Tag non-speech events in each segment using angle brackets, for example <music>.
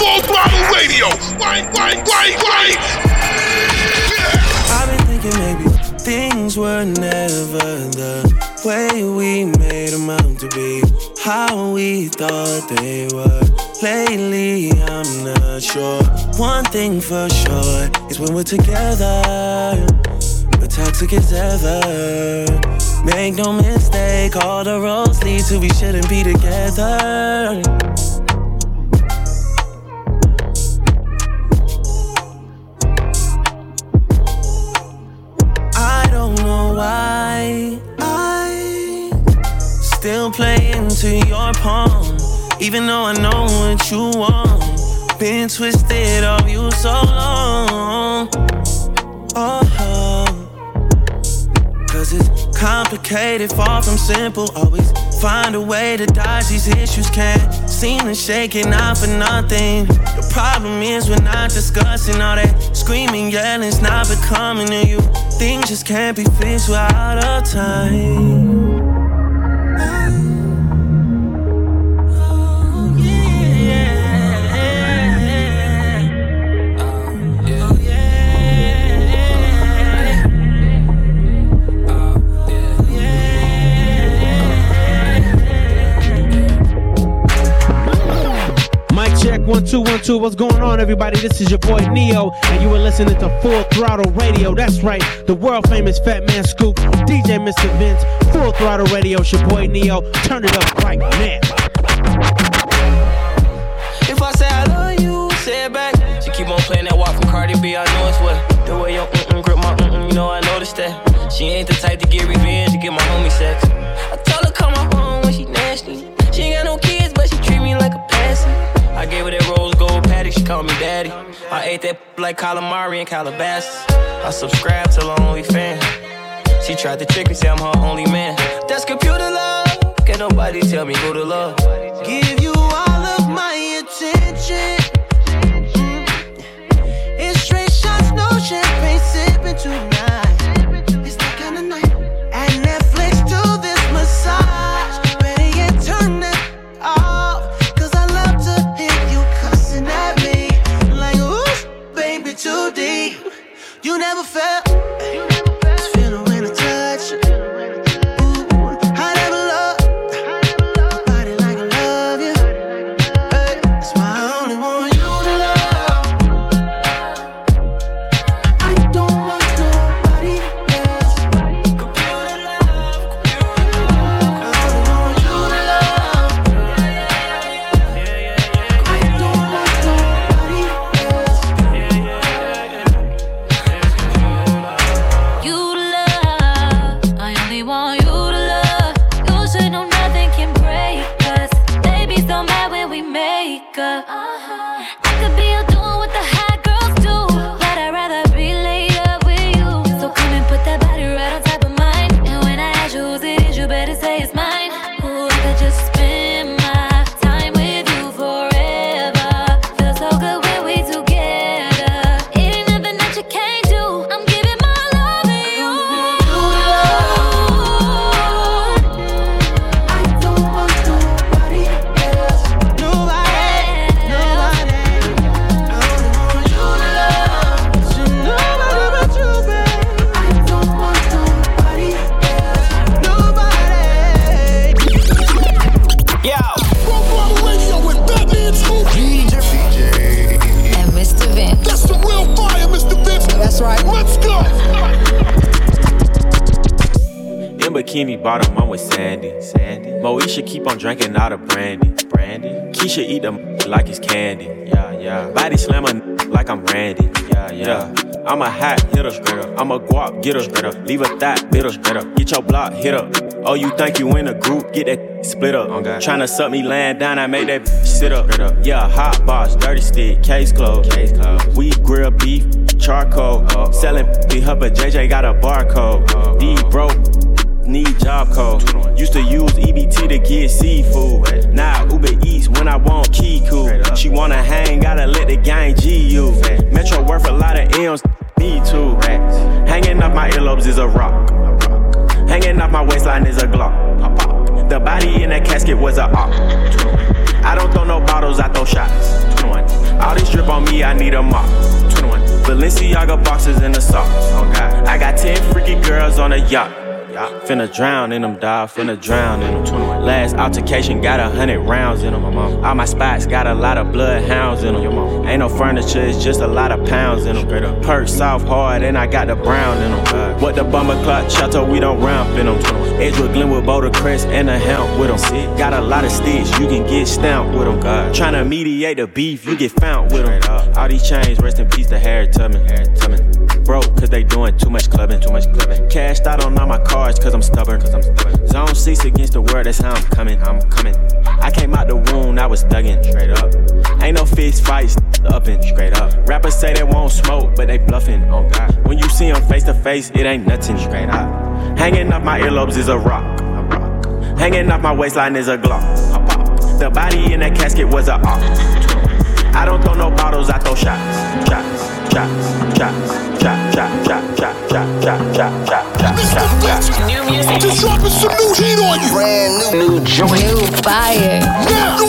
Full Throttle Radio. Right, right, right, right. I've been thinking maybe things were never the way we made them out to be. How we thought they were. Lately, I'm not sure. One thing for sure is when we're together, we're toxic as ever. Make no mistake, all the roads lead to we shouldn't be together. Why I still play into your palm, even though I know what you want. Been twisted of you so long. Oh, cause it's complicated, far from simple. Always find a way to dodge these issues. Can't seem to shake it out for nothing. The problem is we're not discussing all that screaming, yelling's not becoming to you. Things just can't be fixed without a time. One two one two. What's going on, everybody? This is your boy Neo, and you are listening to Full Throttle Radio. That's right, the world famous Fatman Scoop, DJ Mr. Vince, Full Throttle Radio. It's your boy Neo. Turn it up right now. If I say I love you, say it back. She keep on playing that walk from Cardi B. I know it's what the way your mm-mm grip my mm-mm. You know I noticed that. She ain't the type to get revenge to get my homie sex. Gave her that rose gold patty, she called me daddy. I ate that like calamari and Calabasas. I subscribed to her OnlyFans. She tried to trick me, say I'm her only man. That's computer love. Can't nobody tell me who to love. Give you all of my attention. It's straight shots, no champagne sipping tonight. You never felt. I'm a hat hitter. I'm a guap getter. Leave a thot bitter. Get your block hit up. Oh, you think you in a group? Get that split up. Tryna suck me laying down, I make that sit up. Yeah, hot box, dirty stick, case closed. Case closed. We grill beef, charcoal. Selling be her, but JJ got a barcode. D broke need job code. Used to use EBT to get seafood. Now Uber Eats when I want Kiku. She wanna hang, gotta let the gang G you. Metro worth a lot of M's, me too. Hanging off my earlobes is a rock. Hanging off my waistline is a Glock. The body in that casket was a op. I don't throw no bottles, I throw shots. All this drip on me, I need a mop. 21. Balenciaga boxes in the socks. Oh I got 10 freaky girls on a yacht. Finna drown in them, dog. Finna drown in them. 21. Last altercation got a hundred rounds in them. All my spots got a lot of bloodhounds in them. Ain't no furniture, it's just a lot of pounds in them. Perk soft hard, and I got the brown in them. What the bummer clock chateau, we don't ramp in them. Edgewood Glenwood, Boulder Crest, and a helm with them. Got a lot of sticks, you can get stamped with them. Tryna mediate the beef, you get found with them. All these chains, rest in peace to Harry Tubman. Harry Tubman broke cause they doing too much clubbing, too much clubbing. Cashed out on all my cards cause I'm stubborn, cause I'm stubborn. Zone 6 against the world, that's how I'm coming, I'm coming. I came out the wound, I was thuggin', straight up. Ain't no fist fights, up and straight up. Rappers say they won't smoke, but they bluffing, oh God. When you see them face to face, it ain't nothing, straight up. Hanging off my earlobes is a rock, a rock. Hanging off my waistline is a glock, a pop. The body in that casket was a op. I don't throw no bottles, I throw shots, shots New music. Just dropping some new heat on you. Brand new, new joint. New fire. Yeah,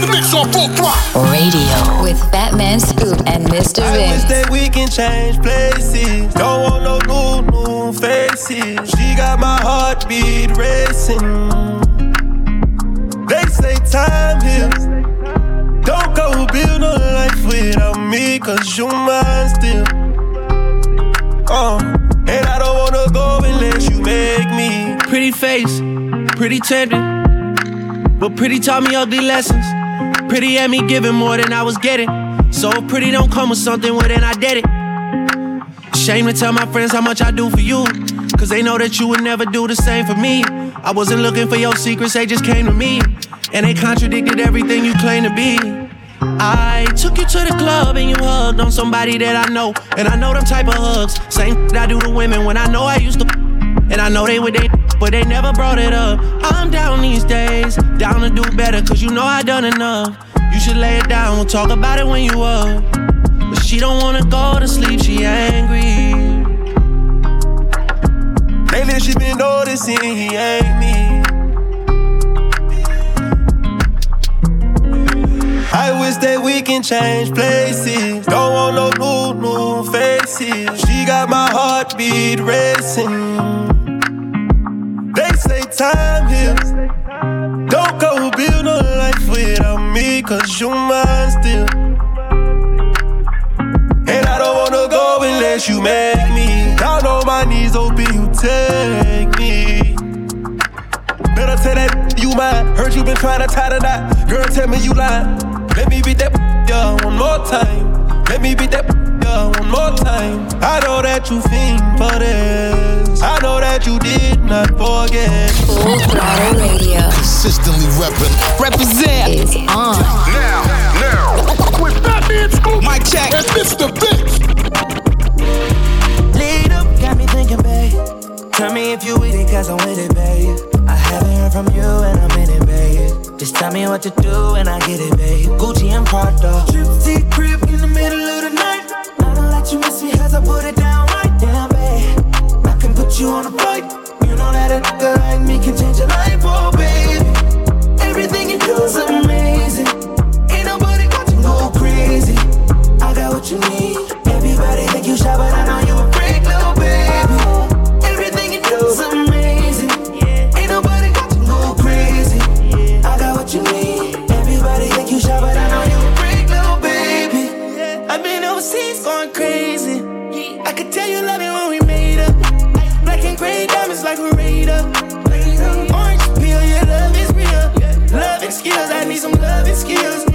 the mix on full throttle. Radio with Fatman Scoop and Mr. I wish that we can change places. Don't want no new, new faces. She got my heartbeat racing. They say time heals don't go build no life without me, cause you mine still. Uh, and I don't wanna go unless you make me. Pretty face, pretty tender. But pretty taught me ugly lessons. Pretty had me giving more than I was getting. So pretty don't come with something, well then I did it. Shame to tell my friends how much I do for you. Cause they know that you would never do the same for me. I wasn't looking for your secrets, they just came to me. And they contradicted everything you claim to be. I took you to the club and you hugged on somebody that I know. And I know them type of hugs. Same that I do to women when I know I used to. And I know they would they, but they never brought it up. I'm down these days, down to do better, cause you know I done enough. You should lay it down, we'll talk about it when you up. But she don't wanna go to sleep, she angry. Lately she been noticing he ain't me. I wish that we can change places. Don't want no new, new faces. She got my heartbeat racing. They say time heals. Don't go build a life without me, cause you mine still. Been trying to tie the knot. Girl, tell me you lying. Let me beat that yeah one more time. Let me beat that yeah one more time. I know that you fiend for this. I know that you did not forget. Full throttle radio Consistently repping. represent is on. Now, now. With Fatman Scoop. Mike check. And Mr. Vince. Lead up, got me thinking, babe. Tell me if you with it, cause I'm with it, babe. I haven't heard from you and I'm in it, babe. Just tell me what to do and I get it, babe. Gucci and Prada. Trip crib in the middle of the night. I don't let you miss me cause I put it down right down, babe. I can put you on a flight. You know that a nigga like me can change your life, oh, baby. Everything you do is amazing. Ain't nobody got you go crazy. I got what you need. Tell you love it when we made up. Black and gray diamonds like a radar. Orange peel, your love is real. Loving skills, I need some loving skills.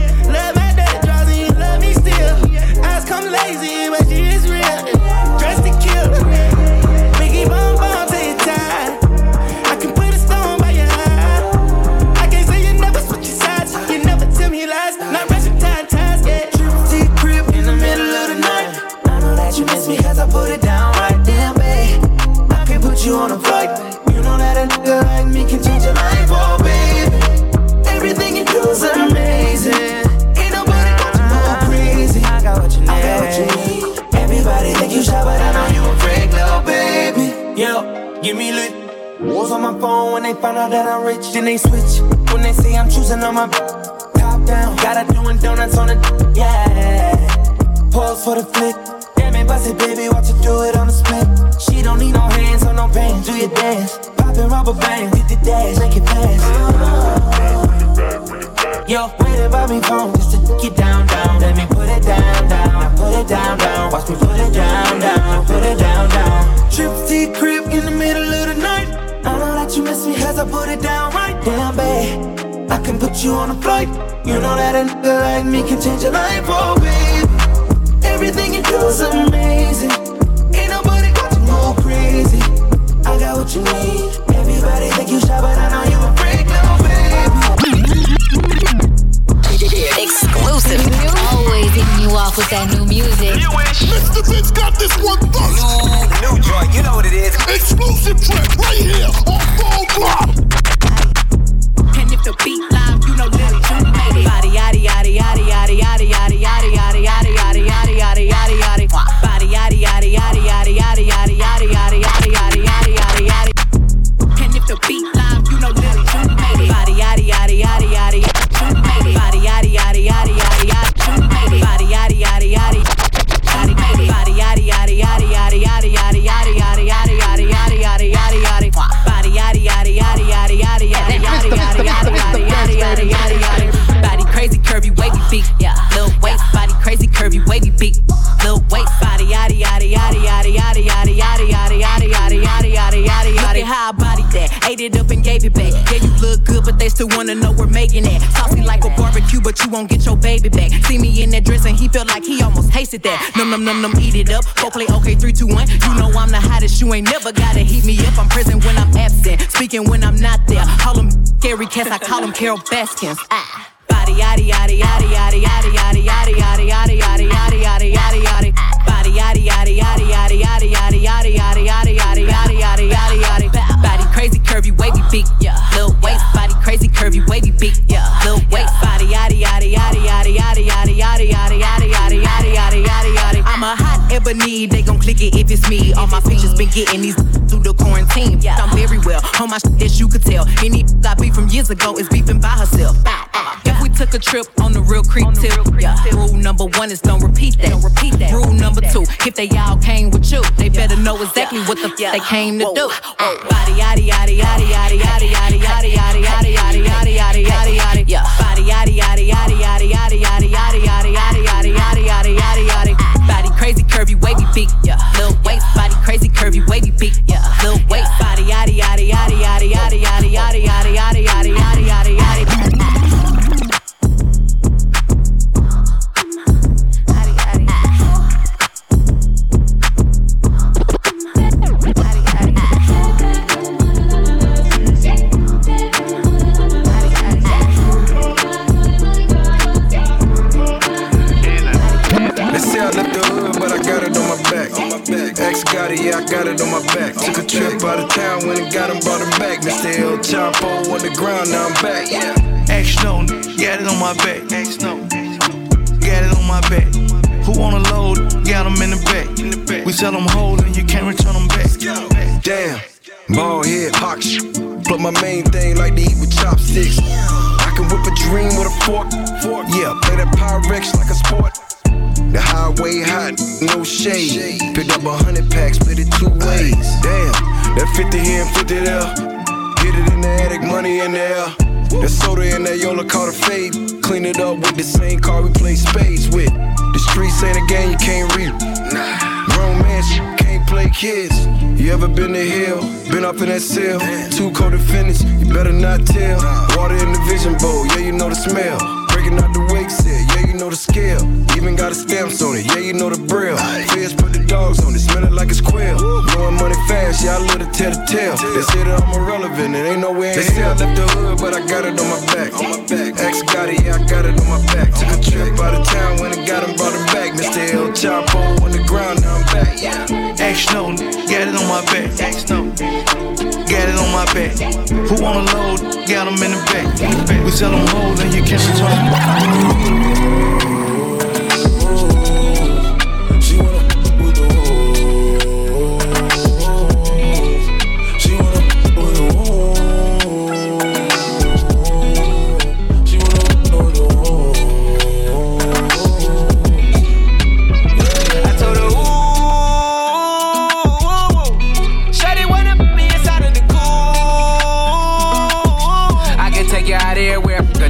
This one first. New, new joint, you know what it is. Exclusive track won't get your baby back. See me in that dress and he felt like he almost tasted that. Num num num num, eat it up. Go play okay, three, two, one. You know I'm the hottest, you ain't never gotta heat me up. I'm present when I'm absent, speaking when I'm not there. Call them scary cats, I call them Carole Baskins. Ah. Body yaddy yaddy yaddy yaddy yaddy yaddy yaddy yaddy yaddy yaddy yaddy yaddy yaddy yaddy. Body yaddy yaddy yaddy yaddy yaddy yaddy yaddy yaddy yaddy yaddy yaddy yaddy yaddy yaddy. Body crazy curvy wavy beat, yeah. Lil waist body crazy curvy wavy beat, yeah. Ebony, they gon' click it if it's me. All my pictures been getting these through the quarantine. I'm very well on my shit, as you could tell. Any I beat from years ago is beefing by herself. If we took a trip on the real creep tip, yeah. Rule number one is don't repeat that. Don't repeat that. Rule number two, if they all came with you, they better know exactly what the f- they came to do. Body yaddy yaddy yaddy yaddy yaddy yaddy yaddy yaddy yaddy yaddy yaddy yaddy yaddy yaddy. Yeah. Body yaddy yaddy yaddy yaddy yaddy yaddy yaddy yaddy yaddy yaddy yaddy curvy wavy beat, yeah. Lil waist body crazy curvy wavy beat, yeah. Lil waist body yaddy yaddy yaddy yaddy yaddy yaddy yaddy yaddy yaddy yaddy. El Chapo on the ground, now I'm back. Yeah. No, got it on my back. No, got it on my back. Who wanna load? Got them in the back. We sell them whole and you can't return them back. Damn, ball head, shit. But my main thing like to eat with chopsticks. I can whip a dream with a fork. fork. Yeah, play that Pyrex like a sport. The highway hot, no shade. Picked up a hundred packs, split it two ways. Damn, that 50 here and 50 there. Money in the air. That soda in that Yola caught a fade. Clean it up with the same car we play spades with. The streets ain't a game you can't read. Grown man shit, can't play kids. You ever been to hell? Been up in that cell? Too cold to finish, you better not tell. Water in the vision bowl, yeah, you know the smell. Breaking out the the scale. Even got a stamps on it, yeah, you know the braille. Feds put the dogs on it, smell it like it's quail. Blowing money fast, yeah, I live to tell the tale. They say that I'm irrelevant, it ain't no way in They say I left the hood, but I got it on my back. On my back. Ex got it, yeah, I got it on my back. Took a trip out of town, when I got him, brought him back. Mr. El Chapo on the ground, now I'm back. Yeah. X no, got it on my back. X no, got it on my back. Who wanna load? Got them in the back. We sell them whole and you can't return them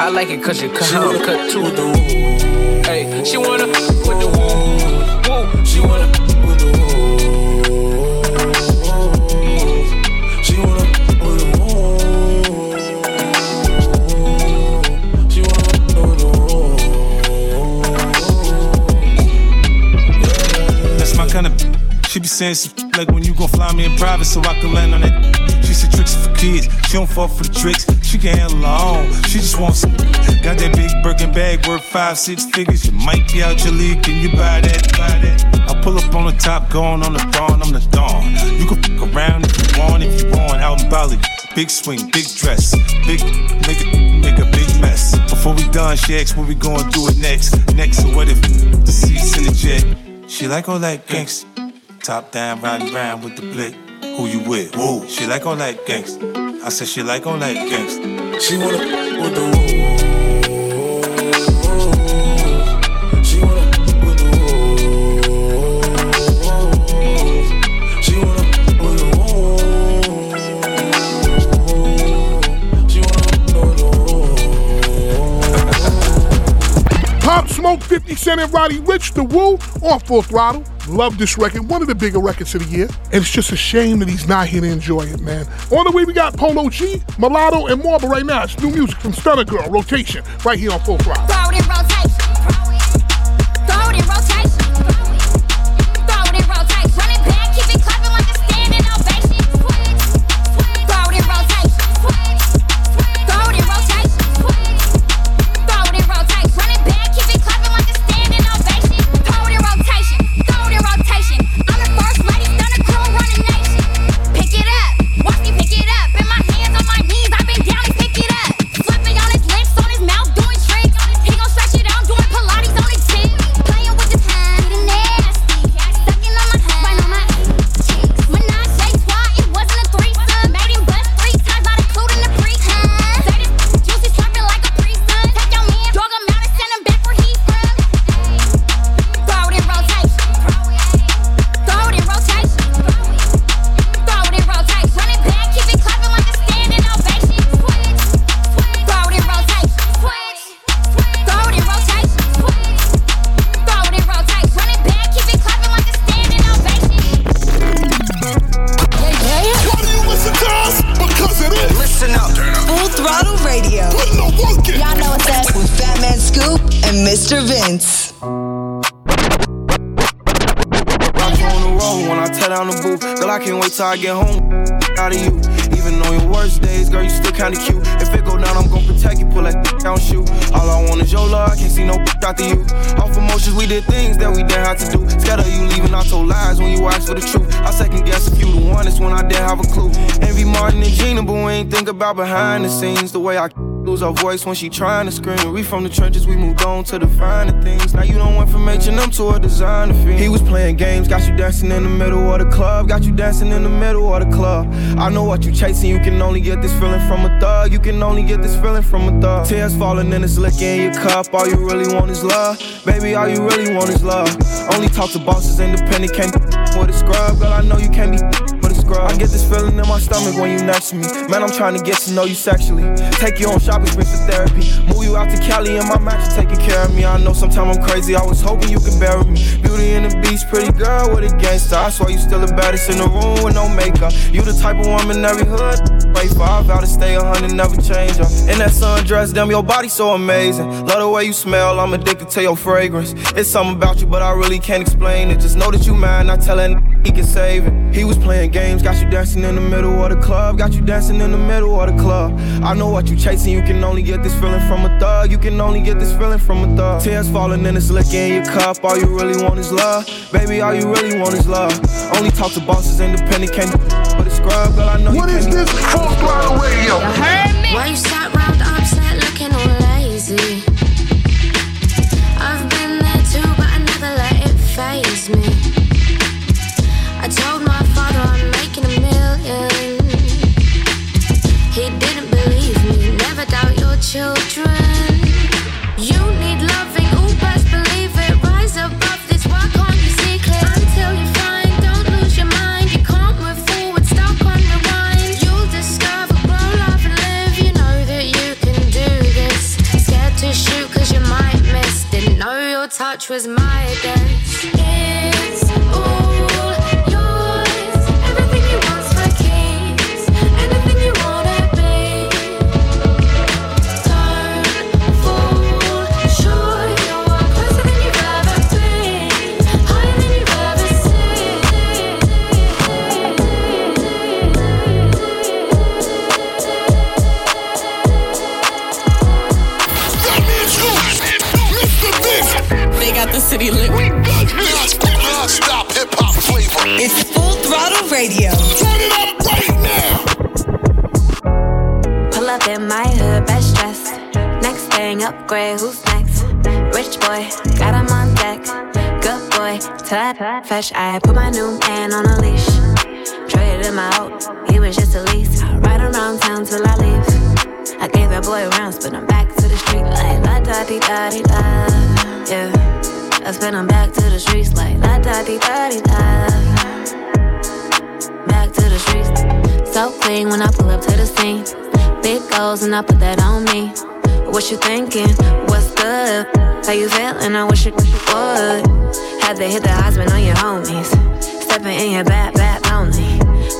I like it cause you cut how I'm cut too. Hey, she wanna with the woo, woo. She wanna with the woo. She wanna with the woo. She wanna with the wood. That's my kind of. She be saying some like when you gon' fly me in private so I can land on that. She said tricks for kids. She don't fall for the tricks. She can handle her own. She just wants some. Got that big Birkin bag worth five, six figures. You might be out your league. Can you buy that? Buy that? I pull up on the top, going on the dawn. I'm the dawn. You can fuck around if you want, if you want. Out in Bali. Big swing, big dress, big make a, make a big mess. Before we done, she asked what we gonna do it next. Next, so what if the seats in the jet? She like all that gangsta. Top down, riding round with the blick. Who you with? Whoa. She like all that gangsta. I said she like all that gangsta. She wanna with the woo. She wanna with the woo. She wanna with the woo. She wanna with the woo. Pop Smoke, 50 Cent, and Roddy Ricch, The Woo, on Full Throttle. Love this record, one of the bigger records of the year. And it's just a shame that he's not here to enjoy it, man. On the way, we got Polo G, Mulatto, and more, but right now, it's new music from Stunna Girl, Rotation, right here on Full Throttle. The booth. Girl, I can't wait till I get home. Out of you. Even on your worst days, girl, you still kinda cute. If it go down, I'm gon' protect you. Pull that <laughs> down, shoot. All I want is your love. I can't see no <laughs> after you. Off emotions, we did things that we didn't have to do. Scared of you leaving, I told lies when you asked for the truth. I second guess if you the one, it's when I didn't have a clue. Envy Martin and Gina, but we ain't think about behind the scenes. The way I lose our voice when she trying to scream. We from the trenches, we moved on to the finer things. Now you don't went from H&M to a designer fiend. He was playing games, got you dancing in the middle of the club. Got you dancing in the middle of the club. I know what you chasing, you can only get this feeling from a thug. You can only get this feeling from a thug. Tears falling and it's liquor in your cup. All you really want is love. Baby, all you really want is love. Only talk to bosses, independent, can't <laughs> with a scrub. Girl, I know you can't be I get this feeling in my stomach when you next to me. Man, I'm trying to get to know you sexually. Take you on shopping sprees for therapy. Move you out to Cali and my mattress taking care of me. I know sometimes I'm crazy. I was hoping you could with me. Beauty and the beast, pretty girl with a gangster. I swear you still the baddest in the room with no makeup. You the type of woman every hood pray for. I vow to stay a hundred, never change her. In that sundress, damn, your body so amazing. Love the way you smell. I'm addicted to your fragrance. It's something about you, but I really can't explain it. Just know that you mine. I tell that he can save it. He was playing games, got you dancing in the middle of the club. Got you dancing in the middle of the club. I know what you chasing. You can only get this feeling from a thug. You can only get this feeling from a thug. Tears falling and it's liquor in your cup. All you really want is love. Baby, all you really want is love. Only talk to bosses, independent, can't but a scrub. Girl, I know What is this? Boy rounds, but I'm back to the street like la da di da di da. Yeah, I spin him back to the streets like la da di da di da. Back to the streets, so clean when I pull up to the scene. Big goals and I put that on me. What you thinking? What's good? How you feeling? I wish you would. Had to hit the husband on your homies. Stepping in your back, bad lonely.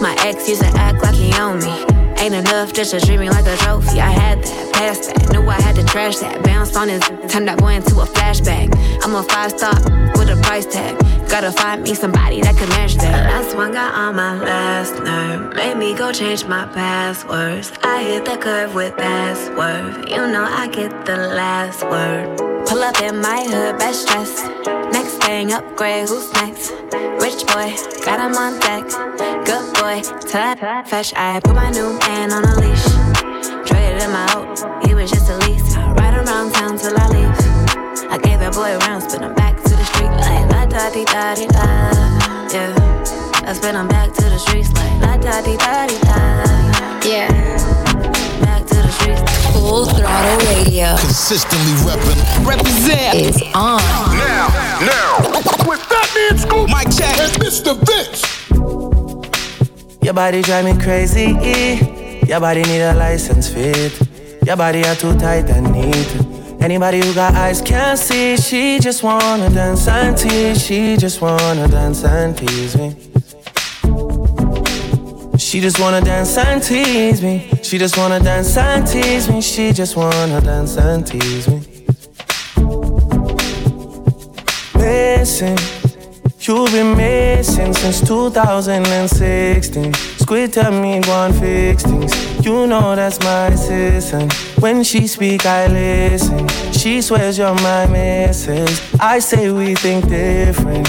My ex used to act like he owned me. Ain't enough just treat me like a trophy. I had that, passed that, knew I had to trash that. Bounced on his, turned that boy into a flashback. I'm a five star with a price tag. Gotta find me somebody that can match that. That's one got on my last nerve. Made me go change my passwords. I hit the curve with password. You know I get the last word. Pull up in my hood, best dressed. Thing, upgrade, who's next? Rich boy, got him on deck. Good boy, tut, fetch. I put my new man on a leash. Traded him out, he was just a lease. Ride around town till I leave. I gave that boy rounds, but I'm back to the street like la da di da di da. Yeah, I spin him back to the streets like la da di da di da. Yeah, Full Throttle Radio. Consistently repping. Represent is on. Now, now. With Fatman Scoop. Mike check. And Mr. Vince. Your body drive me crazy. Your body need a license fit. Your body are too tight and neat. Anybody who got eyes can't see. She just wanna dance and tease. She just wanna dance and tease me. She just wanna dance and tease me. She just wanna dance and tease me. She just wanna dance and tease me. Missing, you've been missing since 2016. Squid tell me and fix things. You know that's my assistant. When she speak, I listen. She swears you're my missus. I say we think different.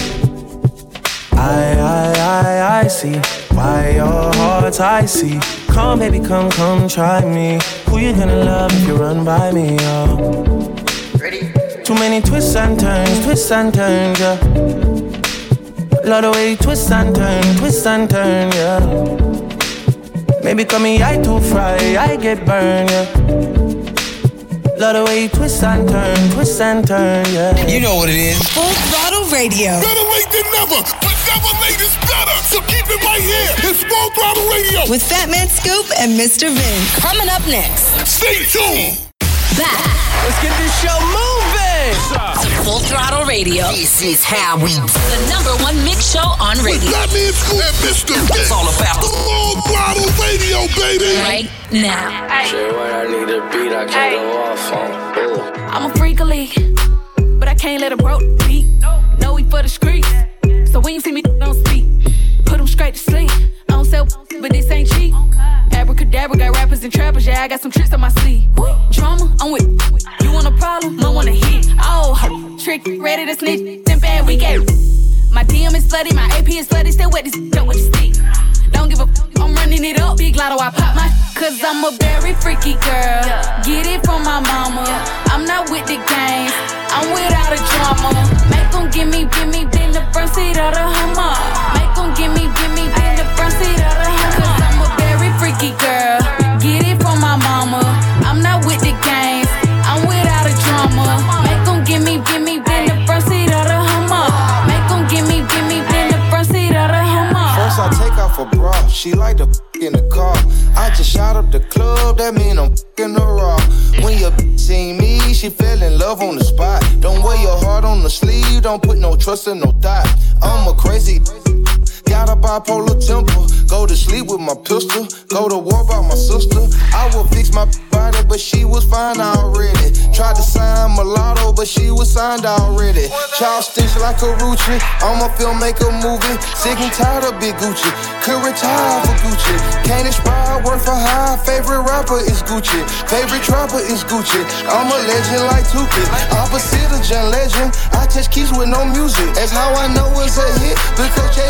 I, I, I, I see why your heart's icy. Come, baby, come, come, try me. Who you gonna love if you run by me, oh? Too many twists and turns, twists and turns, yeah. Love the way you twist and turn, twist and turn, yeah. Maybe call me I too fry, I get burned, yeah. Love the way you twist and turn, twist and turn, yeah. You know what it is. Full Throttle Radio. Better late than never, but never late is better. So keep it right here. It's Full Throttle Radio. With Fatman Scoop and Mr. Vince. Coming up next. Stay tuned. Back. Let's get this show moving. Full Throttle Radio. This is how we The number one mix show on With radio. Fatman Scoop and Mr. Vince. It's all about the Full Throttle Radio, baby. Right now. Shit, when I need a beat, I can't go off on. I'm a freak but I can't let a broke beat. No, we for the streets. So when you see me, don't speak. Them straight to sleep. I don't sell, but this ain't cheap. Abracadabra got rappers and trappers. Yeah, I got some tricks on my sleeve. Drama, I'm with. You want a problem? No want to hit. Oh, trick, ready to snitch. Then bad, we get. My DM is flooded, my AP is flooded. Still wet this up with the stick. Don't give a f- I'm running it up. Big lotto, I pop my Cause I'm a very freaky girl. Get it from my mama. I'm not with the games. I'm without a drama. Make them give me, give me, in the front seat of the Hummer. Bra, She like to in the car. I just shot up the club, that mean I'm in the raw. When your see me, she fell in love on the spot. Don't wear your heart on the sleeve, don't put no trust in no thought. I'm a crazy. Got a bipolar temper. Go to sleep with my pistol. Go to war by my sister. I will fix my body, but she was fine already. Tried to sign mulatto, but she was signed already. Child stitch like a Rucci. I'm a filmmaker movie. Sick and tired of Big Gucci. Could retire for Gucci. Can't inspire, work for high. Favorite rapper is Gucci. Favorite trapper is Gucci. I'm a legend like Tupac. Opposite of John Legend. I touch keys with no music. That's how I know it's a hit. Because Jay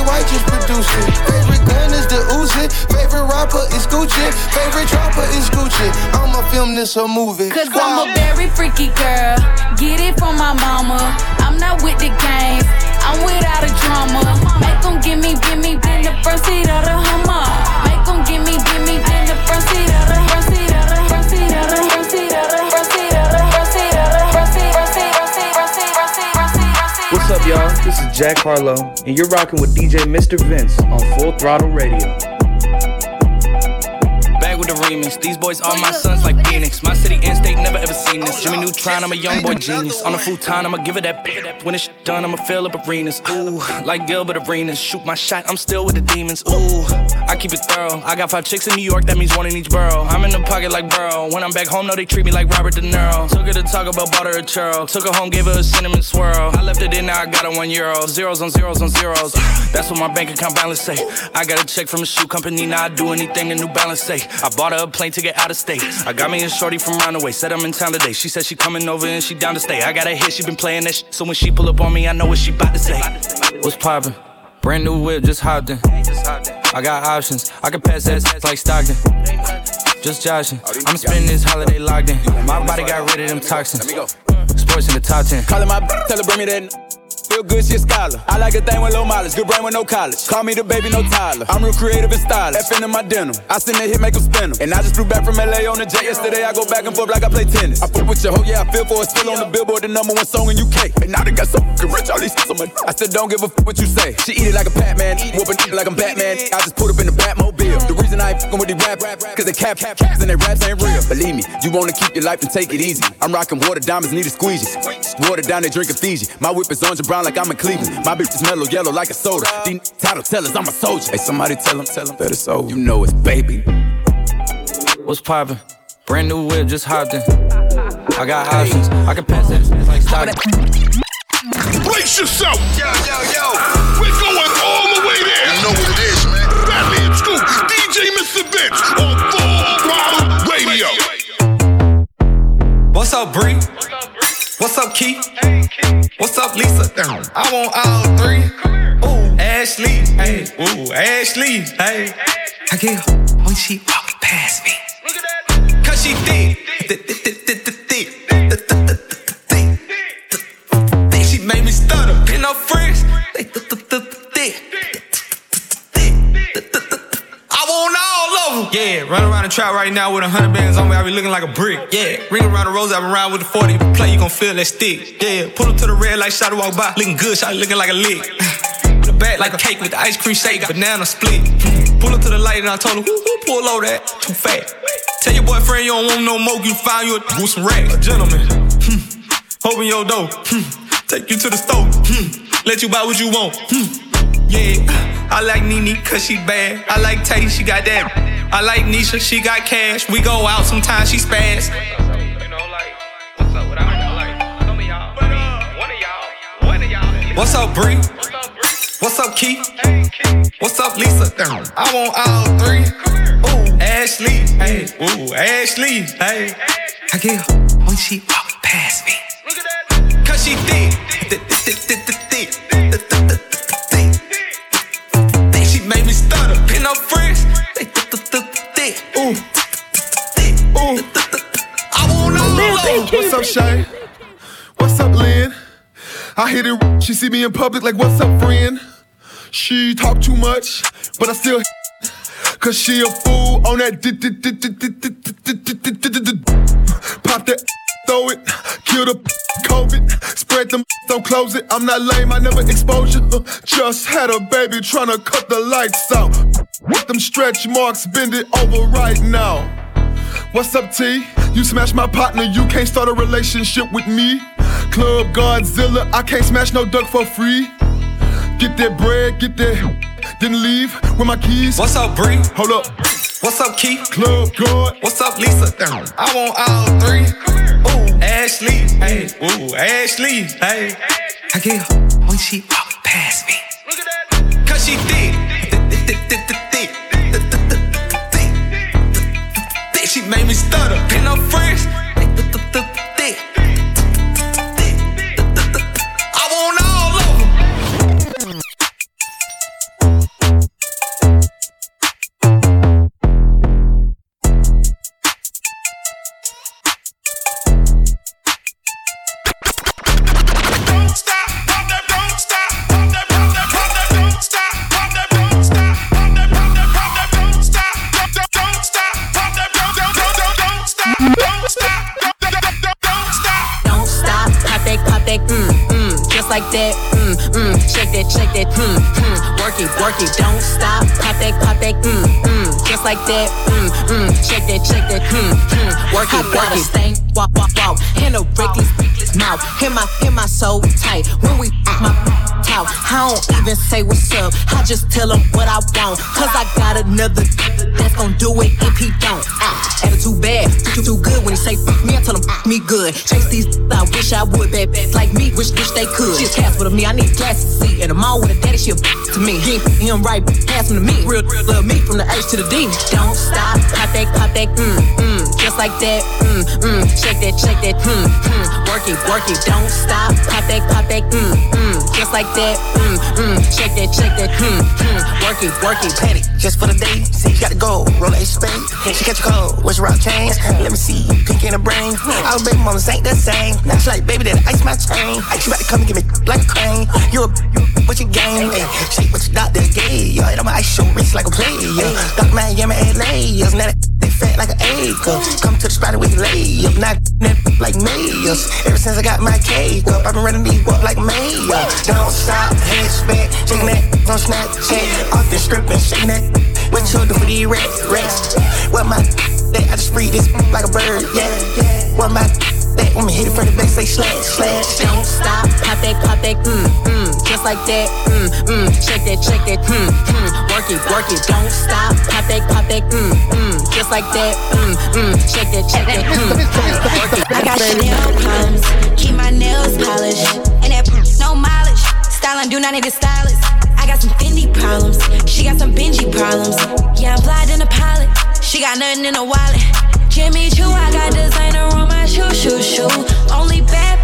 White just produced it. Favorite gun is the Uzi. Favorite rapper is Gucci. Favorite trapper is Gucci. I'ma film this a movie. Cause I'm a very freaky girl. Get it from my mama. I'm not with the games. I'm without a drama. Make them give me, give me, in the front seat of the Hummer. Make them give me, give me, in the front seat of the front y'all? This is Jack Harlow, and you're rocking with DJ Mr. Vince on Full Throttle Radio. Boys are my sons like Phoenix. My city and state never ever seen this. Jimmy Neutron, I'm a young boy genius. On the futon, I'ma give it that. When it's done, I'ma fill up arenas. Ooh, like Gilbert Arenas. Shoot my shot, I'm still with the demons. Ooh, I keep it thorough. I got five chicks in New York, that means one in each borough. I'm in the pocket like Burrow. When I'm back home, no, they treat me like Robert De Niro. Took her to Taco Bell, bought her a churro. Took her home, gave her a cinnamon swirl. I left it in, now I got her one euro. Zeros on zeros on zeros. <sighs> That's what my bank account balance say. I got a check from a shoe company, now I do anything a New Balance say. I bought her a plane ticket out of state. I got me a shorty from Roundaway, said I'm in town today. She said she coming over and she down to stay. I got a hit, she been playing that shit. So when she pull up on me, I know what she bout to say. What's poppin'? Brand new whip, just hopped in. I got options, I can pass that like Stockton. Just joshing. I'ma spending this holiday locked in. My body got rid of them toxins. Sports in the top 10. Calling my b- tell her bring me that. Feel good, she a scholar. I like a thing with low mileage, good brain with no college. Call me the baby, no Tyler. I'm real creative and stylish. F in my denim. I send a hit, make make 'em spin 'em. And I just flew back from LA on the jet yesterday. I go back and forth like I play tennis. I fuck with your hoe, yeah, I feel for it. Still on the billboard, the number one song in UK. And now they got so rich, all these so much. I said, don't give a fuck what you say. She eat it like a Batman, whooping like I'm Batman. I just put up in the Batmobile. The reason I ain't fucking with these rap, cause they cap, cap, caps and their raps ain't real. Believe me, you wanna keep your life and take it easy. I'm rocking water diamonds, need a squeegee. Water down, they drink a Fiji. My whip is orange and brown like I'm in Cleveland. My bitch is mellow yellow like a soda. These title tellers, I'm a soldier. Hey, somebody tell him, tell him that it's over. You know it's baby. What's poppin'? Brand new whip, just hopped in. I got options, I can pass that it's like Stockton. Brace yourself. Yo, yo, yo. We're going all the way there. You know what it is, man. DJ Mr. Vince on Full Radio. What's up, Bree? What's up, Keith? What's up, Lisa? I want all three. Ooh, Ashley. Hey, ooh, Ashley. Hey. I get when she walk past me. Cause she thick. Thick, thick, thick, thick, thick. She made me stutter. And her friends, all them. Yeah, run around the trap right now with a hundred bands on me. I be looking like a brick. Yeah, ring around the rose. I been around with the 40. If you play, you gon' feel that stick. Yeah, pull up to the red light, shot to walk by. Looking good, shot looking like a lick. <sighs> The back like a cake with the ice cream shake, banana split. Pull up to the light and I told him, who, who pull over that? Too fat. Tell your boyfriend you don't want no more, you find you a with some racks. A gentleman. Hmm. Open your door. Hmm. Take you to the store. Hmm. Let you buy what you want. Hmm. Yeah, I like Nene cause she bad. I like Tay, she got that. I like Nisha, she got cash. We go out sometimes, she spaz. What's up, Bree? What's up, Keith? What's up, Lisa? I want all three. Ooh, Ashley. Hey, ooh, Ashley. Hey. I get her when she walk past me. Cause she thick, up, Shay? What's up, Lynn? I hit it. She see me in public like, what's up, friend? She talk too much, but I still. Cause she a fool on that. Pop that, throw it, kill the COVID, spread them, don't close it. I'm not lame, I never expose you. Just had a baby tryna cut the lights out. with them stretch marks, bend it over right now. What's up, T? You smash my partner, you can't start a relationship with me. Club Godzilla, I can't smash no duck for free. Get that bread, get that, then leave with my keys. What's up, Bree? Hold up. What's up, Keith? Club God. What's up, Lisa? I want all three. Ooh, Ashley. Hey, ooh, Ashley. Hey. I get when she work it, work it. Don't stop, pop that, pop that, mm, mm, just like that, mm, mm, shake that, shake that, mm, mm, work it, work it. Stank, walk, walk, walk, in a reckless, reckless mouth, hit my, hit my soul tight. When we my I don't even say what's up. I just tell him what I want, cause I got another that's gonna do it if he don't. Ah, attitude bad, too, too good when he say fuck me, I tell him fuck me good. Chase these, I wish I would, bad bad like me, wish, wish they could. She a cast with me, I need glasses to see. And the mall with a daddy, she a to me. He him right, pass him to me. Real, real love me from the H to the D. Don't stop, pop that, pop that, mm, mm, just like that, mm, mm, shake that, shake that, mm, mm, work it, work it. Don't stop, pop that, pop that, mm, mm, just like that, mm, mm, shake that, shake that, mm, mm, work it, work it. Petty, just for the day. See, you got to go, roll a spade. She catch a cold, what's your rock chains? Let me see, pink in the brain. Our baby mamas ain't the same. Now she like, baby, that ice my chain. Ice you about to come and give me like a crane. You a, you, what you game? Shake what you got, doctor gave. Yo, it on my ice show wrist like a player. Dr. Miami, LA. That they fat like an acre. Come to the spot and we lay up. Not like mayors. Ever since I got my cake up, I've been running these up like mayor. Don't stop, head spec, shaking that on Snapchat. Off the strip and shaking that. You do for these rats, rats? What my that I just breathe this like a bird, yeah. What my that me hit it from the back, say slash, slash. Don't stop, pop that, pop that, mm, mm, just like that, mm, mm, shake that, shake that, mm, mm, work it, work it. Don't stop, pop that, pop that, mm, mm, just like that, mm, mm, shake that, shake that, mm, mm, work it. I got Chanel problems, keep my nails polished, and that no mileage. Styling do not need a stylist. I got some Fendi problems, she got some Benji problems. Yeah, I'm fly than a pilot, she got nothing in a wallet. Jimmy Choo, I got designer on my shoe, shoe, shoe. Only bad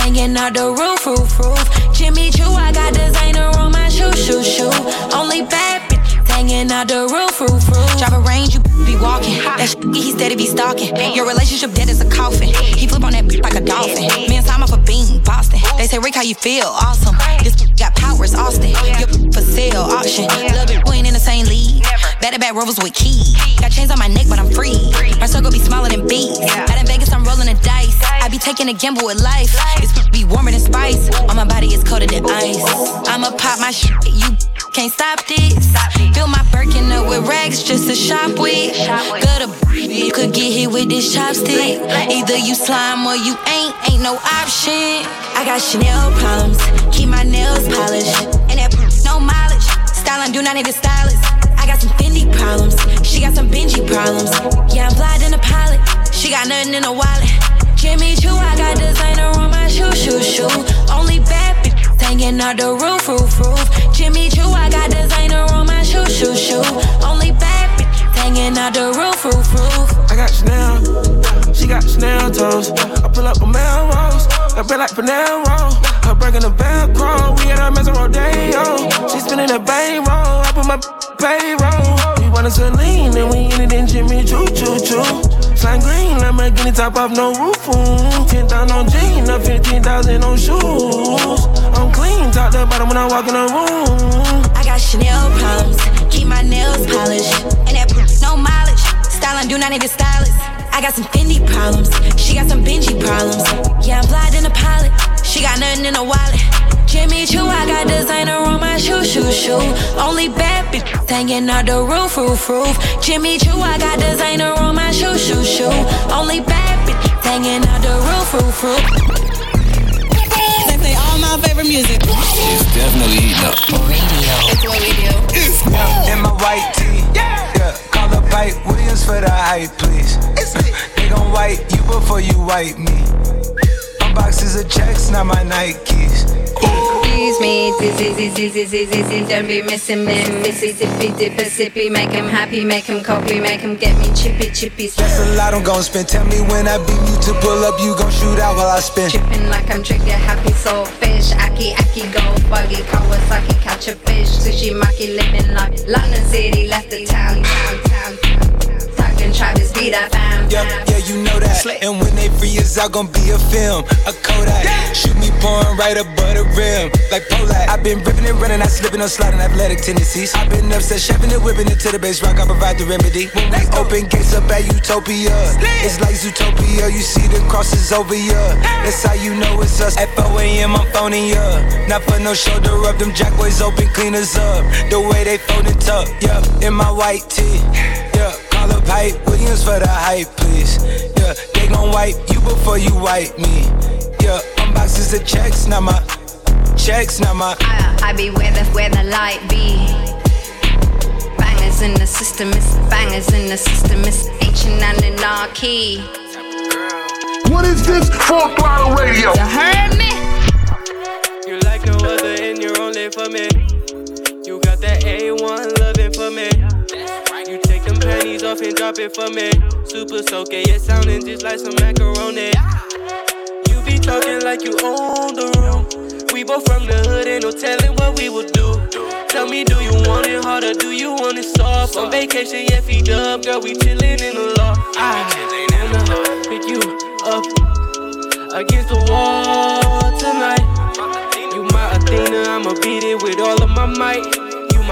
bitch hanging out the roof, roof, roof. Jimmy Choo, I got designer on my shoe, shoe, shoe. Only bad bitch hanging out the roof, roof, roof. Drive a range, you be walking. That shit, he steady be stalking. Your relationship dead as a coffin. He flip on that bitch like a dolphin. Me and Simon for being Boston. They say, Rick, how you feel? Awesome. This got powers, Austin. Your for sale, auction. Love it, we ain't in the same league. Back to back rovers with keys. Got chains on my neck, but I'm free. My circle be smaller than bees. Taking a gamble with life. This be warmer than spice. On my body, it's colder than ice. I'ma pop my shit, you can't stop this. Fill my Birkin up with rags just to shop with. Good you could get hit with this chopstick. Either you slime or you ain't, ain't no option. I got Chanel problems, keep my nails polished, and that no mileage. Styling do not need a stylist. I got some Fendi problems, she got some Benji problems. Yeah, I'm fly in a pilot, she got nothing in a wallet. Jimmy Choo, I got designer on my shoe, shoe, shoe. Only bad bitch hanging out the roof, roof, roof. Jimmy Choo, I got designer on my shoe, shoe, shoe. Only bad bitch hanging out the roof, roof, roof. I got Chanel, she got Chanel toes. I pull up a Melrose, I feel like Panero. Her breaking the Velcro, we at her mess rodeo. She spinning a bankroll, I put my payroll. We wanted Celine, and we ended in Jimmy Choo Choo Choo. Slime green, Lamborghini top off, no roof. mm. 10,000 on jeans, up 15,000 on shoes. I'm clean, top to bottom when I walk in the room. I got Chanel problems, keep my nails polished, and that no mileage. Styling do not a stylist. I got some Fendi problems, she got some Benji problems. Yeah, I'm fly than a pilot, she got nothing in a wallet. Jimmy Choo, I got designer on my shoe, shoe, shoe. Only bad bitch hanging out the roof, roof, roof. Jimmy Choo, I got designer on my shoe, shoe, shoe. Only bad bitch hanging out the roof, roof, roof. They play all my favorite music. It's definitely heating up. Radio. It's what we do. Yeah, in my white tee. Yeah. yeah. Call up Hype Williams for the hype, please. they gon' wipe you before you wipe me. My boxes of checks, not my Nikes. Excuse me, dizzy, dizzy, dizzy, dizzy, don't be missing me. Missy, zippy, dipper, sippy, make him happy, make him copy, make him get me chippy, chippy. That's a lot I'm gon' spend. Tell me when I beam you to pull up, you gon' shoot out while I spin. Tripping like I'm trigger happy, soul fish. Aki, aki, go buggy, Kawasaki, catch a fish. Sushi, maki, living like London City, left the town, town, that fam. Yeah, yeah, you know that. And when they free us out, gon' be a film, a Kodak. Shoot me pouring right above the rim, like Pollock. I've been ripping and running, I slipping, on sliding, athletic tendencies. I've been upset, chefing and whipping it to the base rock. I provide the remedy. When we open gates up at Utopia, it's like Zootopia. You see the crosses over ya. That's how you know it's us. At 4 a.m. I'm phoning ya. Not for no shoulder up, them jack boys open cleaners up. The way they fold it up, yeah. In my white tee, yeah. Call up Hype Williams for the hype, please. Yeah, they gon' wipe you before you wipe me. Yeah, unboxes of checks, not my checks, not my. I, I be where the where the light be. Bangers in the system, it's bangers in the system, it's ancient and anarchy. What is this? Full throttle radio. You heard me? You like no other and you're only for me. You got that A1 panties off and drop it for me. Super soaking, yeah, sounding just like some macaroni. You be talking like you own the room. We both from the hood, ain't no telling what we would do. Tell me, do you want it hard or do you want it soft? On vacation, yeah, feet up, girl, we chillin' in the loft. I wanna pick you up against the wall tonight. You my Athena, I'ma beat it with all of my might.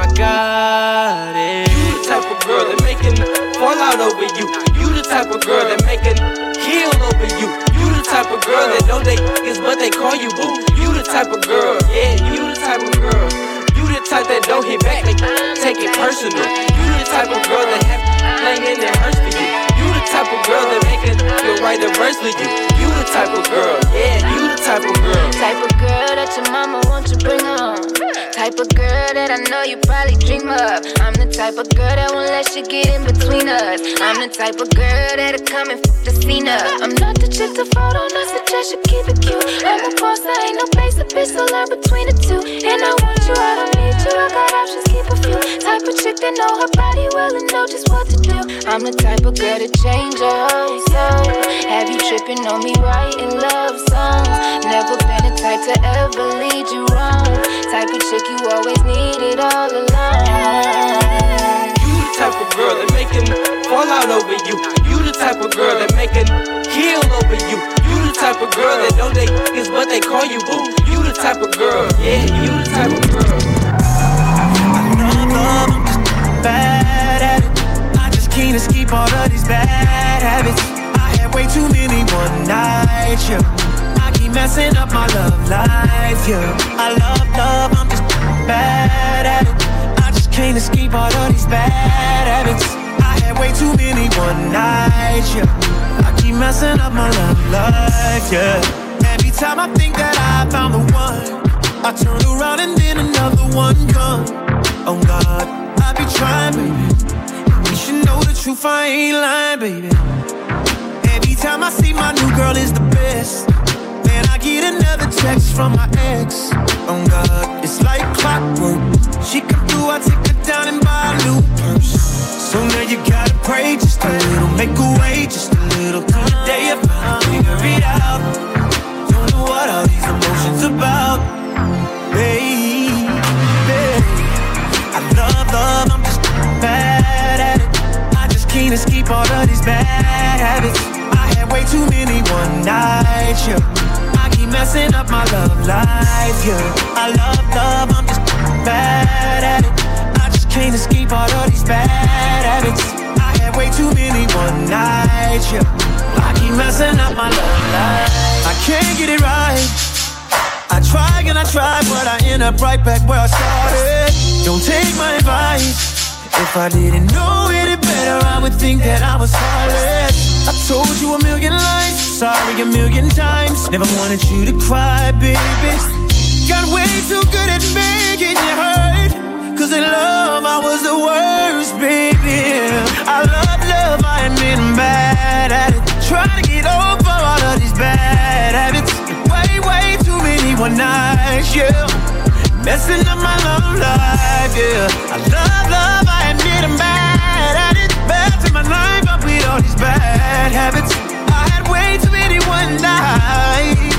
My goddess. You the type of girl that making fall out over you. You the type of girl that making heal over you. You the type of girl that know they is what they call you boo. You the type of girl, yeah, you the type of girl. You the type that don't hit back, they take it personal. You the type of girl that have playing in that hurts for you. You the type of girl that make it feel right the verse you. You the type of girl, yeah, you the type of girl. Type of girl that your mama wants to bring home. Type of girl that I know you probably dream of. I'm the type of girl that won't let you get in between us. I'm the type of girl that'll come and f the scene up. I'm not the chick to fall on, I suggest you keep it cute. I'm a boss, there ain't no place to be, so learn between the two. And I want you, I don't need you, I got options, keep a few. Type of chick that know her body well and know just what to do. I'm the type of girl to change whole soul. Have you tripping on me writing love songs? Never been the type to ever lead over you. You the type of girl that making heal over you. You the type of girl that know they is what they call you boo. You the type of girl, yeah, you the type of girl. I know love, I'm just bad at it. I just can't escape all of these bad habits. I had way too many one nights, yeah. I keep messing up my love life, yeah. I love love, I'm just bad at it. I just can't escape all of these bad habits. Way too many one nights, yeah. I keep messing up my love life, yeah. Every time I think that I found the one, I turn around and then another one comes. Oh God, I be trying, baby. You should know the truth, I ain't lying, baby. Every time I see my new girl is the best. Then I get another text from my ex. Oh God, it's like clockwork. She come through, I take her down and buy a new purse. So now you gotta pray just a little, make a way just a little. Till the day finally figure it out. Don't know what all these emotions about, baby. I love love, I'm just bad at it. I just can't escape all of these bad habits. I had way too many one nights, yeah. I keep messing up my love life, yeah. I love love, I'm just bad at it. I just can't escape all of these bad I had way too many one nights, yeah. I keep messing up my love life. I can't get it right. I try and I tried, but I end up right back where I started. Don't take my advice. If I didn't know any better, I would think that I was heartless. I told you a million lies, sorry a million times. Never wanted you to cry, baby. Got way too good at making you hurt. Cause in love, I was the worst, baby. I love love, I admit I'm bad at it. Try to get over all of these bad habits. Way, way too many one nights, yeah. Messing up my love life, yeah. I love, love, I admit I'm bad at it. Bad to my life up with all these bad habits. I had way too many one nights.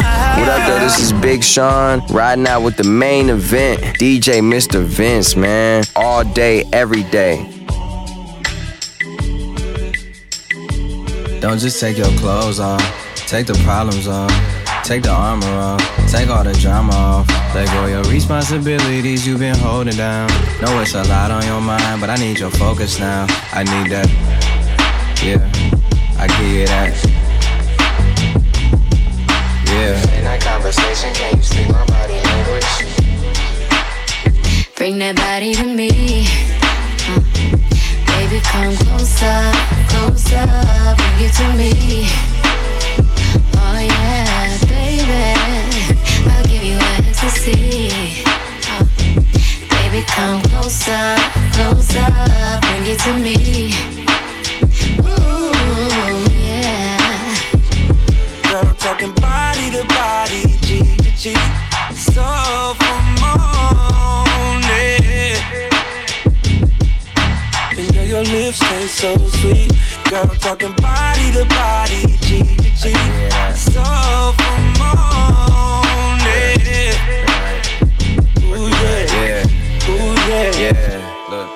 What up, though? This is Big Sean riding out with the main event. DJ Mr. Vince, man. All day, every day. Don't just take your clothes off, take the problems off. Take the armor off, take all the drama off. Let go your responsibilities you've been holding down. Know it's a lot on your mind, but I need your focus now. I need that. Yeah, I give you that. Yeah. In that conversation, can you speak my body language? Bring that body to me. Mm. Baby, come closer, closer, bring it to me. Oh yeah, baby, I'll give you ecstasy. Oh, baby, come closer, closer, bring it to me. Ooh, yeah. Girl, I'm talking body to body, G to G. So for morning. And girl, your lips taste so sweet. Girl, I'm talking body to body, G to G. So for morning. Ooh, yeah. Yeah. Ooh, yeah. Yeah. Look,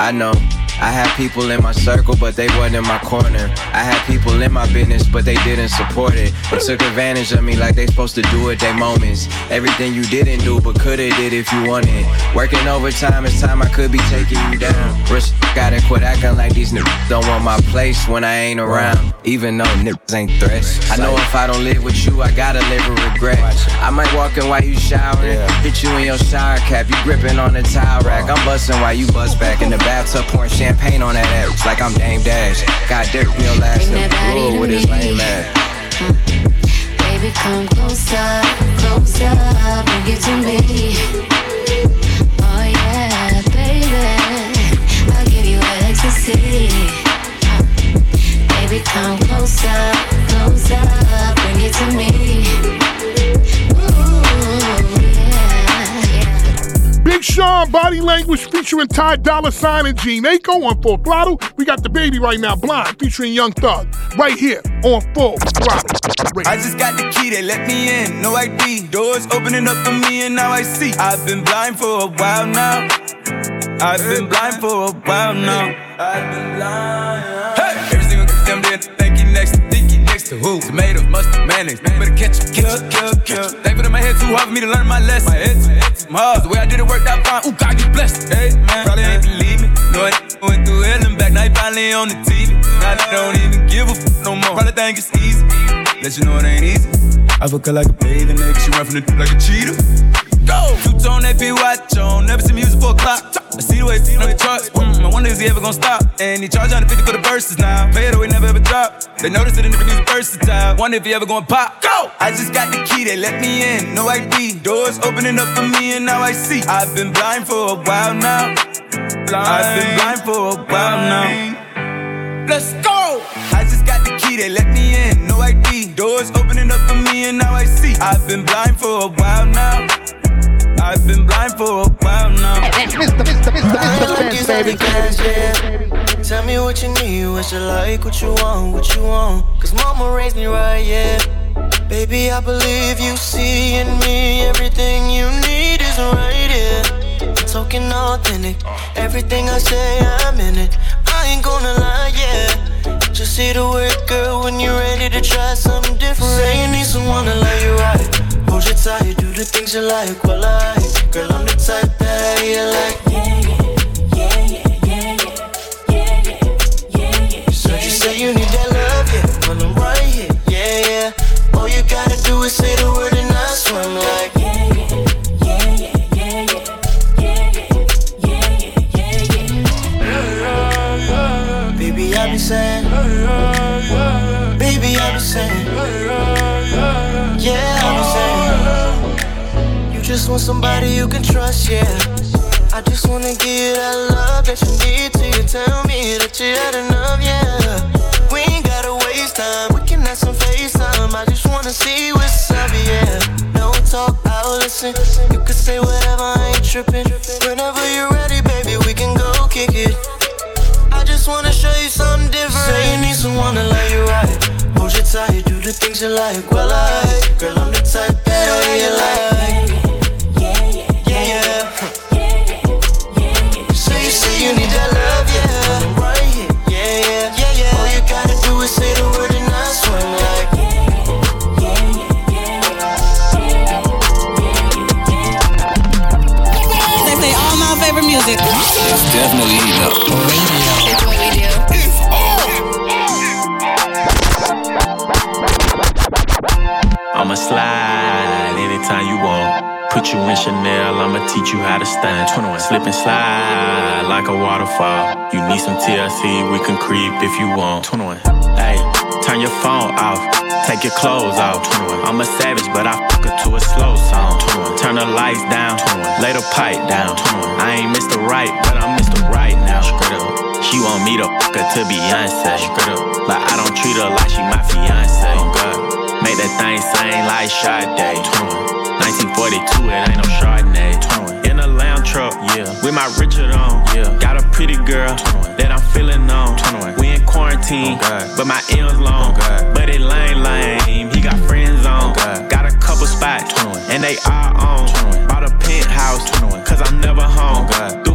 I know. I had people in my circle, but they wasn't in my corner. I had people in my business, but they didn't support it. They took advantage of me like they supposed to do at their moments. Everything you didn't do, but coulda did if you wanted. Working overtime, it's time I could be taking you down. Rich, gotta quit acting like these niggas don't want my place when I ain't around. Even though niggas ain't threats. I know if I don't live with you, I gotta live with regret. I might walk in while you showering, hit you in your shower cap, you gripping on the towel rack. I'm busting while you bust back in the bathtub, pouring champagne on that ass like I'm Dame Dash. Got in your last that rule with his me. lame ass. Mm. Baby, come closer, closer, bring it to me. Language featuring Ty Dolla Sign and Jhené Aiko on Full Throttle. We got the baby right now, Blind, featuring Young Thug, right here on Full Throttle. I just got the key, they let me in, no ID. Doors opening up for me, and now I see. I've been blind for a while now. I've been blind for a while now. I've been blind. Hey! Every single damn day, thank you next to think you next to who? Tomatoes, mustard, mayonnaise. Better catch it, catch it, catch it, catch it. That my head too hard for me to learn my lesson. My head too, head. The way I did it worked out fine. Ooh, God, you blessed. Hey, man, probably ain't believe me. No, I went through hell and back. Now you finally on the TV. Now they don't even give a f no more. Probably think it's easy. Let you know it ain't easy. I fuck her like a bathing nigga. She run from the like a cheetah. Two tone AP watch on. Never see music for a clock. I see the way, see the charts. Mm, I wonder is he ever gonna stop? And he charge 150 for the verses now. Pay it away, never ever drop. They notice it in the music versatile. Wonder if he ever gonna pop. Go! I just got the key, they let me in. No ID. Doors opening up for me, and now I see. I've been blind for a while now. Blind. I've been blind for a while now. Let's go! I just got the key, they let me in. No ID. Doors opening up for me, and now I see. I've been blind for a while now. I've been blind for a while now. Mr. Mr. Mr. Baby. Yeah. Tell me what you need, what you like, what you want, what you want. Cause mama raised me right, yeah. Baby, I believe you see in me everything you need is right here. Talking authentic, everything I say, I'm in it. I ain't gonna lie, yeah. Just say the word, girl, when you're ready to try something different. Say you need someone to love you right. Hold you tight, do the things you like, well, I. Girl, I'm the type that you like. So you say you need that love, yeah. Well, I'm right here, yeah, yeah. All you gotta do is say the word and somebody you can trust, yeah. I just wanna give you that love that you need till you tell me that you had enough, yeah. We ain't gotta waste time, we can have some FaceTime. I just wanna see what's up, yeah. No talk, I'll listen. You can say whatever, I ain't tripping. Whenever you're ready, baby, we can go kick it. I just wanna show you something different. Say you need someone to love you right. Hold you tight, do the things you like. Well, I, girl, I'm the type that you like. Slip and slide like a waterfall. You need some TLC, we can creep if you want. 21. Hey, turn your phone off, take your clothes off. 21. I'm a savage, but I fuck her to a slow song. 21. Turn the lights down, 21. lay the pipe down. 21. I ain't Mr. Right, but I'm Mr. Right now. Straight up. She want me to fuck her to Beyonce. Straight up. Like I don't treat her like she my fiance. Oh God. Make that thing sing like Sade. 1942, it ain't no Chardonnay. In a lamb truck, yeah. With my Richard on, yeah. Got a pretty girl that I'm feeling on. We in quarantine, but my M's long. But it lame, lame. He got friends on. Got a couple spots, and they are on. Bought a penthouse, cause I'm never home.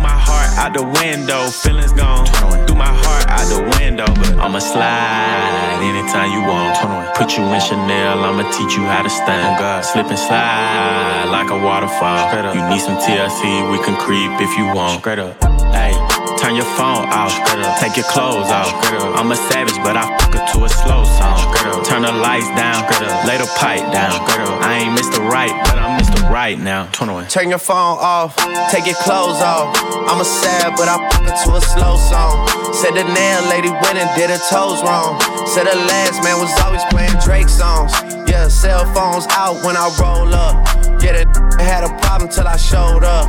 Threw my heart out the window, feelings gone. Threw my heart out the window, but I'ma slide anytime you want. Put you in Chanel, I'ma teach you how to stand. Slip and slide like a waterfall. You need some TLC, we can creep if you want. Straight up. Hey, turn your phone off. Take your clothes off. I'm a savage, but I fuck her to a slow song. Turn the lights down. Lay the pipe down. Girl. I ain't Mr. Right, but I'm Mr. Right now. 21. Turn your phone off, take your clothes off. I'm a sad, but I fuck it to a slow song. Said the nail lady went and did her toes wrong. Said the last man was always playing Drake songs. Yeah, cell phones out when I roll up. Yeah, that <laughs> had a problem till I showed up.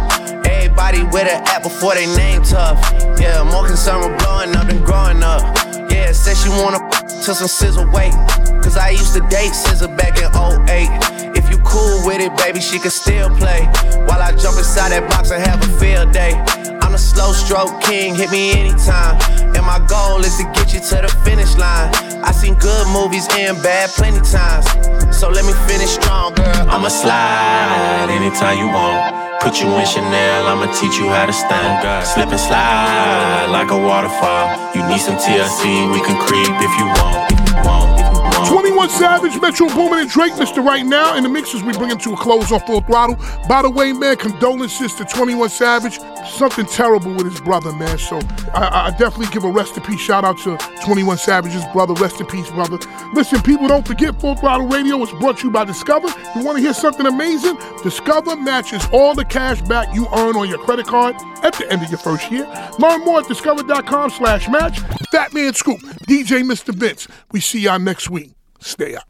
Everybody with an app before they name tough. Yeah, more concerned with blowing up than growing up. Yeah, said she wanna <laughs> till some SZA weight. Cause I used to date SZA back in 08. If you cool with it, baby, she can still play. While I jump inside that box and have a field day. I'm the slow stroke king, hit me anytime. And my goal is to get you to the finish line. I seen good movies and bad plenty times. So let me finish strong, girl. I'ma slide anytime you want. Put you in Chanel, I'ma teach you how to stand. Girl. Slip and slide like a waterfall. You need some TLC, we can creep if you want. 21 Savage, Metro Boomin, and Drake, Mr. Right Now. In the mixes, we bring it to a close on full throttle. By the way, man, condolences to 21 Savage. Something terrible with his brother, man. So I, I definitely give a rest in peace shout out to 21 Savage's brother. Rest in peace, brother. Listen, people, don't forget Full Throttle Radio is brought to you by Discover. You want to hear something amazing? Discover matches all the cash back you earn on your credit card at the end of your first year. Learn more at discover.com slash match. Fatman Scoop, DJ Mr. Vince. We see y'all next week. Stay up.